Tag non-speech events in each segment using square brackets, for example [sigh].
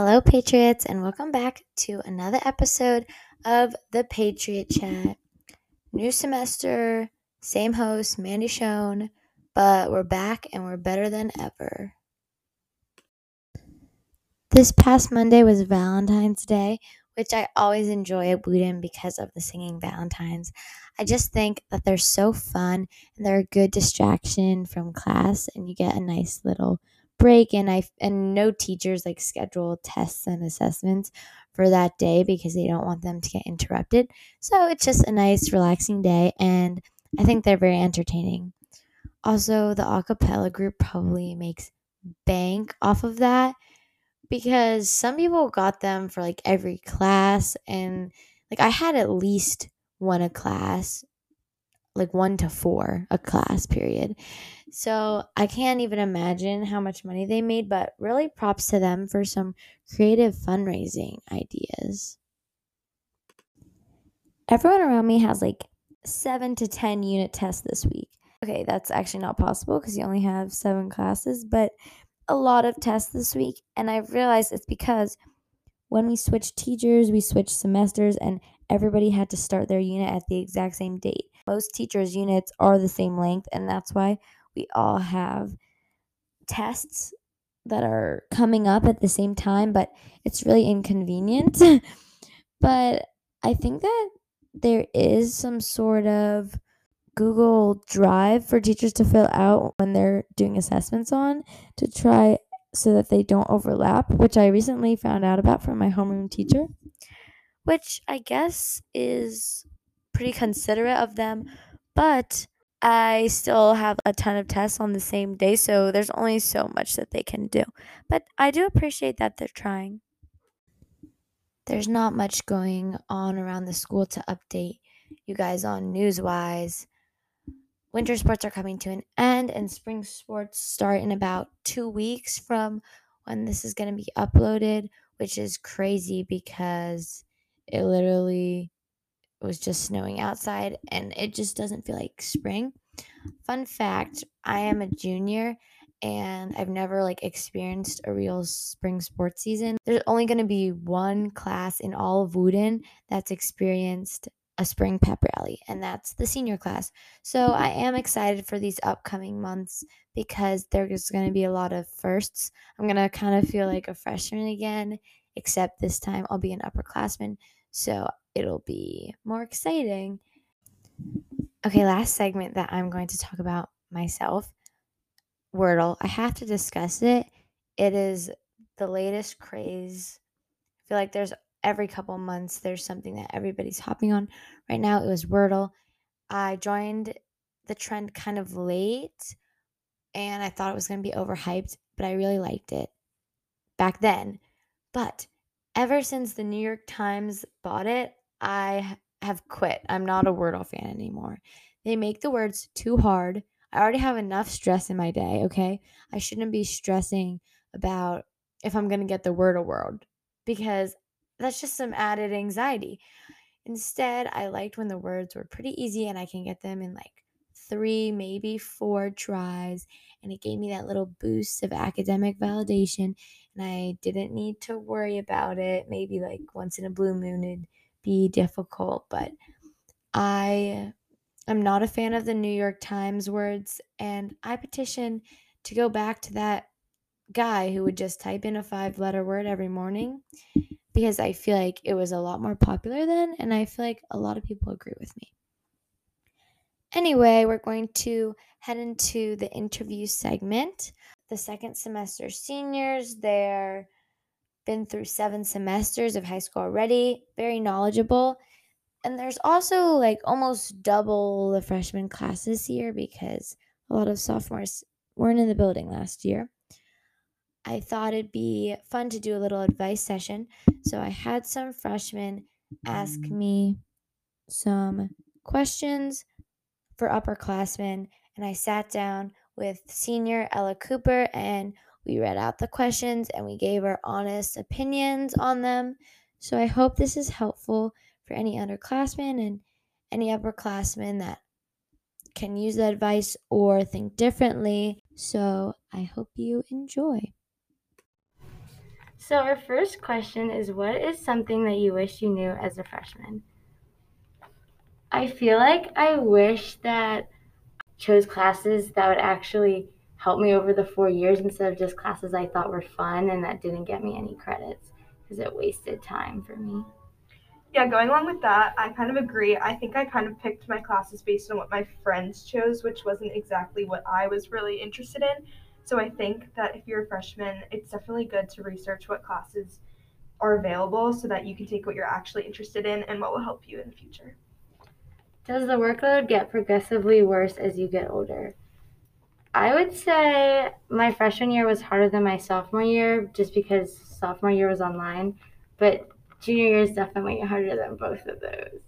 Hello, Patriots, and welcome back to another episode of the Patriot Chat. New semester, same host, Mandy Schoen, but we're back and we're better than ever. This past Monday was Valentine's Day, which I always enjoy at Wootton because of the singing Valentines. I just think that they're so fun and they're a good distraction from class, and you get a nice little break. And I and no teachers like schedule tests and assessments for that day because they don't want them to get interrupted. So it's just a nice, relaxing day, and I think they're very entertaining. Also, the acapella group probably makes bank off of that because some people got them for like every class and like I had at least one a class like 1 to 4 a class period. So, I can't even imagine how much money they made, but really props to them for some creative fundraising ideas. Everyone around me has like 7 to 10 unit tests this week. Okay, that's actually not possible because you only have 7 classes, but a lot of tests this week, and I realized it's because when we switched teachers, we switched semesters, and everybody had to start their unit at the exact same date. Most teachers' units are the same length, and that's why we all have tests that are coming up at the same time, but it's really inconvenient. [laughs] but I think that there is some sort of Google Drive for teachers to fill out when they're doing assessments on to try so that they don't overlap, which I recently found out about from my homeroom teacher, which I guess is pretty considerate of them, but I still have a ton of tests on the same day, so there's only so much that they can do. But I do appreciate that they're trying. There's not much going on around the school to update you guys on news wise winter sports are coming to an end and spring sports start in about two weeks from when this is going to be uploaded, which is crazy because it literally was just snowing outside and it just doesn't feel like spring. Fun fact I am a junior and I've never like experienced a real spring sports season. There's only going to be one class in all of Wootton that's experienced a spring pep rally, and that's the senior class. So I am excited for these upcoming months because there's going to be a lot of firsts. I'm going to kind of feel like a freshman again, except this time I'll be an upperclassman. So it'll be more exciting. Okay, last segment that I'm going to talk about myself Wordle. I have to discuss it. It is the latest craze. I feel like there's every couple months there's something that everybody's hopping on. Right now it was Wordle. I joined the trend kind of late and I thought it was going to be overhyped, but I really liked it back then. But ever since the New York Times bought it, I have quit. I'm not a Wordle fan anymore. They make the words too hard. I already have enough stress in my day, okay? I shouldn't be stressing about if I'm going to get the Wordle world because that's just some added anxiety. Instead, I liked when the words were pretty easy and I can get them in like three, maybe four tries. And it gave me that little boost of academic validation. And I didn't need to worry about it. Maybe like once in a blue moon, it'd be difficult. But I am not a fan of the New York Times words. And I petition to go back to that guy who would just type in a five letter word every morning because I feel like it was a lot more popular then, and I feel like a lot of people agree with me. Anyway, we're going to head into the interview segment. The second semester seniors, they're been through seven semesters of high school already, very knowledgeable. And there's also like almost double the freshman class this year because a lot of sophomores weren't in the building last year. I thought it'd be fun to do a little advice session. So I had some freshmen ask mm. me some questions for upperclassmen, and I sat down with senior Ella Cooper and we read out the questions and we gave our honest opinions on them. So I hope this is helpful for any underclassmen and any upperclassmen that can use the advice or think differently. So I hope you enjoy. So, our first question is What is something that you wish you knew as a freshman? I feel like I wish that chose classes that would actually help me over the four years instead of just classes I thought were fun and that didn't get me any credits because it wasted time for me. Yeah, going along with that, I kind of agree. I think I kind of picked my classes based on what my friends chose, which wasn't exactly what I was really interested in. So I think that if you're a freshman, it's definitely good to research what classes are available so that you can take what you're actually interested in and what will help you in the future. Does the workload get progressively worse as you get older? I would say my freshman year was harder than my sophomore year just because sophomore year was online, but junior year is definitely harder than both of those.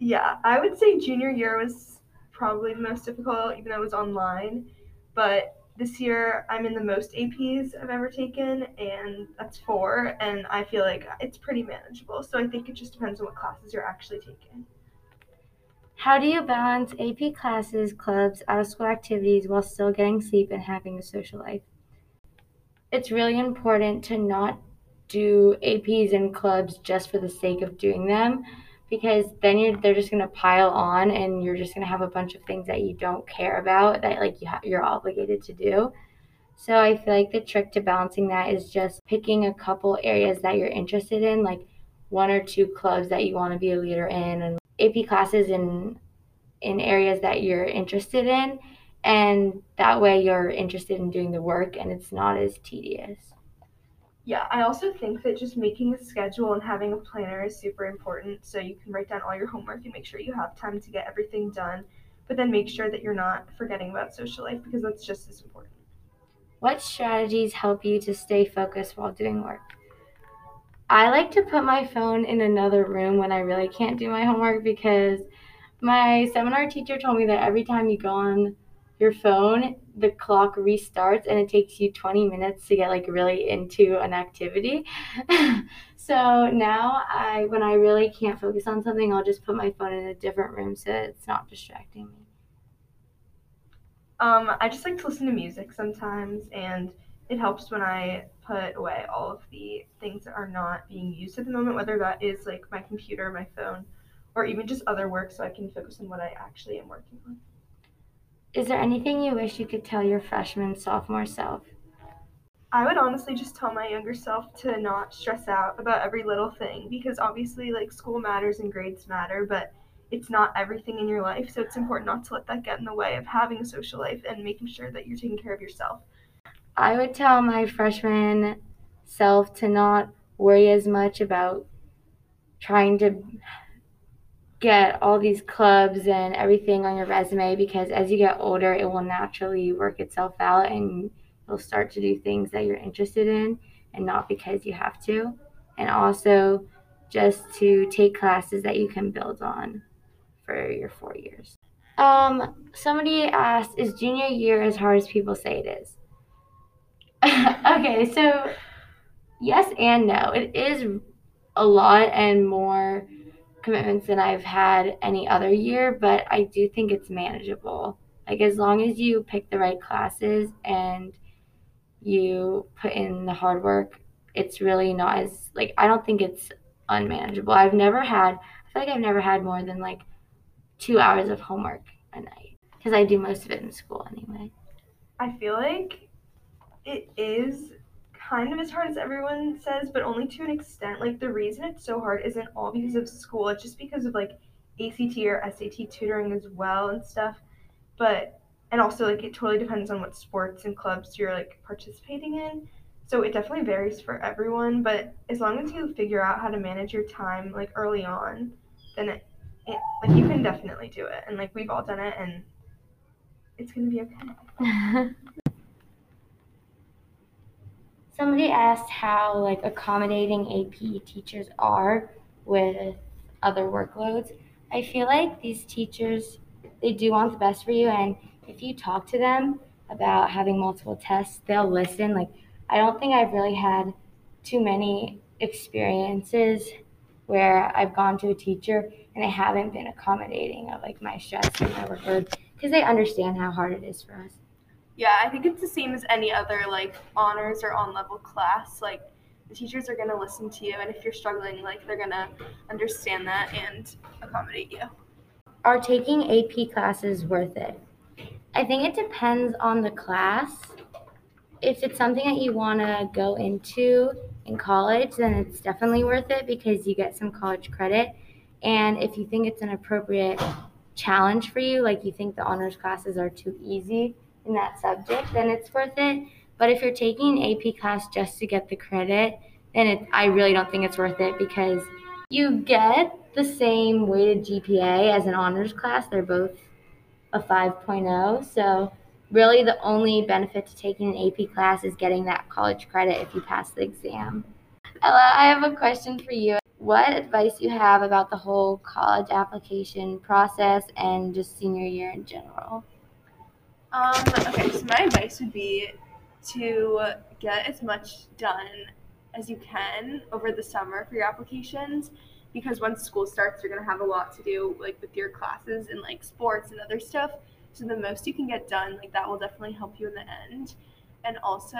Yeah, I would say junior year was probably the most difficult, even though it was online. But this year I'm in the most APs I've ever taken, and that's four, and I feel like it's pretty manageable. So I think it just depends on what classes you're actually taking. How do you balance AP classes, clubs, out of school activities while still getting sleep and having a social life? It's really important to not do APs and clubs just for the sake of doing them because then you're they're just going to pile on and you're just going to have a bunch of things that you don't care about that like you ha- you're obligated to do. So I feel like the trick to balancing that is just picking a couple areas that you're interested in like one or two clubs that you want to be a leader in and AP classes in in areas that you're interested in and that way you're interested in doing the work and it's not as tedious. Yeah, I also think that just making a schedule and having a planner is super important so you can write down all your homework and make sure you have time to get everything done, but then make sure that you're not forgetting about social life because that's just as important. What strategies help you to stay focused while doing work? I like to put my phone in another room when I really can't do my homework because my seminar teacher told me that every time you go on your phone, the clock restarts and it takes you 20 minutes to get like really into an activity. [laughs] so now I when I really can't focus on something, I'll just put my phone in a different room so it's not distracting me. Um, I just like to listen to music sometimes and it helps when I put away all of the things that are not being used at the moment, whether that is like my computer, my phone, or even just other work so I can focus on what I actually am working on. Is there anything you wish you could tell your freshman, sophomore self? I would honestly just tell my younger self to not stress out about every little thing because obviously, like, school matters and grades matter, but it's not everything in your life. So it's important not to let that get in the way of having a social life and making sure that you're taking care of yourself. I would tell my freshman self to not worry as much about trying to get all these clubs and everything on your resume because as you get older, it will naturally work itself out and you'll start to do things that you're interested in and not because you have to. And also just to take classes that you can build on for your four years. Um, somebody asked, is junior year as hard as people say it is? [laughs] okay, so yes and no. It is a lot and more commitments than I've had any other year, but I do think it's manageable. Like as long as you pick the right classes and you put in the hard work, it's really not as like I don't think it's unmanageable. I've never had I feel like I've never had more than like 2 hours of homework a night because I do most of it in school anyway. I feel like it is kind of as hard as everyone says, but only to an extent. Like the reason it's so hard isn't all because of school, it's just because of like ACT or SAT tutoring as well and stuff. But and also like it totally depends on what sports and clubs you're like participating in. So it definitely varies for everyone, but as long as you figure out how to manage your time like early on, then it, it like you can definitely do it. And like we've all done it and it's going to be okay. [laughs] Somebody asked how like accommodating AP teachers are with other workloads. I feel like these teachers they do want the best for you and if you talk to them about having multiple tests, they'll listen. Like I don't think I've really had too many experiences where I've gone to a teacher and they haven't been accommodating of like my stress and my workload because they understand how hard it is for us. Yeah, I think it's the same as any other like honors or on level class. Like the teachers are going to listen to you and if you're struggling like they're going to understand that and accommodate you. Are taking ap classes worth it? I think it depends on the class. If it's something that you want to go into in college then it's definitely worth it because you get some college credit. And if you think it's an appropriate challenge for you like you think the honors classes are too easy in that subject then it's worth it but if you're taking an AP class just to get the credit, then it, I really don't think it's worth it because you get the same weighted GPA as an honors class. They're both a 5.0. So, really, the only benefit to taking an AP class is getting that college credit if you pass the exam. Ella, I have a question for you. What advice you have about the whole college application process and just senior year in general? Um, okay, so my advice would be to get as much done as you can over the summer for your applications because once school starts you're going to have a lot to do like with your classes and like sports and other stuff. So the most you can get done like that will definitely help you in the end. And also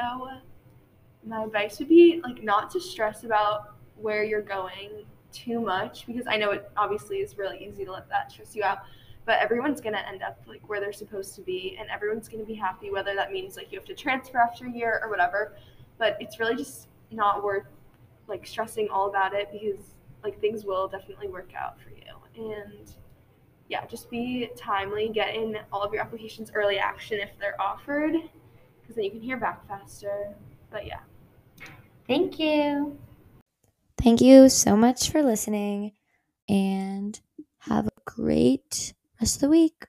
my advice would be like not to stress about where you're going too much because i know it obviously is really easy to let that stress you out but everyone's going to end up like where they're supposed to be and everyone's going to be happy whether that means like you have to transfer after a year or whatever. But it's really just not worth like stressing all about it because like things will definitely work out for you. And yeah just be timely. Get in all of your applications early action if they're offered because then you can hear back faster. But yeah. Thank you. Thank you so much for listening and have a great rest of the week.